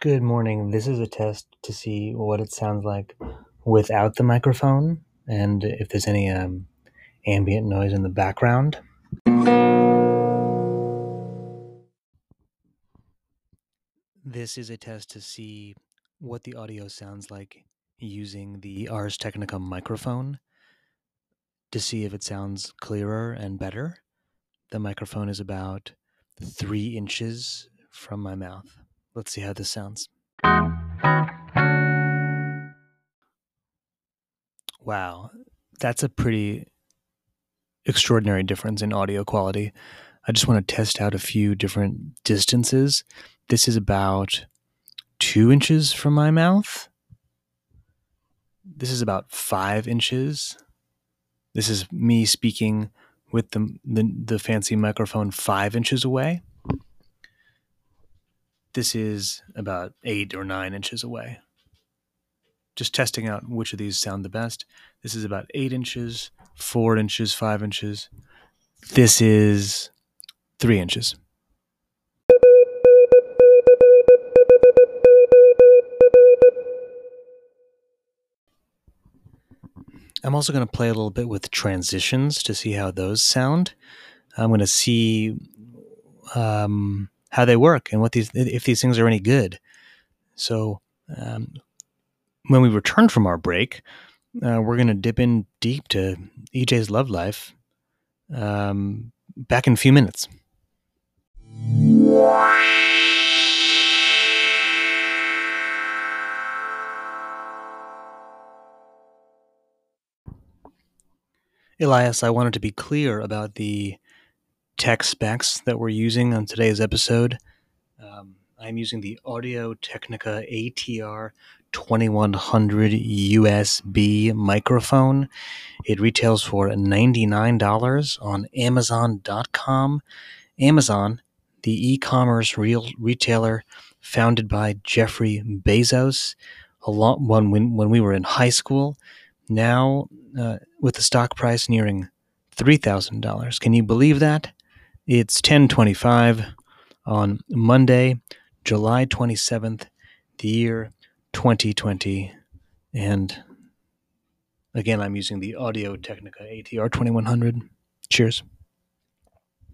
Good morning. This is a test to see what it sounds like without the microphone and if there's any um, ambient noise in the background. This is a test to see what the audio sounds like using the Audio Technica microphone to see if it sounds clearer and better. The microphone is about three inches from my mouth. Let's see how this sounds. Wow, that's a pretty extraordinary difference in audio quality. I just want to test out a few different distances. This is about two inches from my mouth. This is about five inches. This is me speaking with the, the, the fancy microphone five inches away. This is about eight or nine inches away. Just testing out which of these sound the best. This is about eight inches, four inches, five inches. This is three inches. I'm also going to play a little bit with transitions to see how those sound. I'm going to see um, how they work and what these if these things are any good. So um, when we return from our break, uh, we're going to dip in deep to EJ's love life. Um, back in a few minutes. Elias, I wanted to be clear about the tech specs that we're using on today's episode. Um, I'm using the Audio Technica ATR 2100 USB microphone. It retails for $99 on Amazon.com. Amazon, the e commerce real retailer founded by Jeffrey Bezos, a lot, when, when we were in high school. Now, uh, with the stock price nearing $3,000. Can you believe that? It's 1025 on Monday, July 27th, the year 2020. And again, I'm using the Audio Technica ATR 2100. Cheers.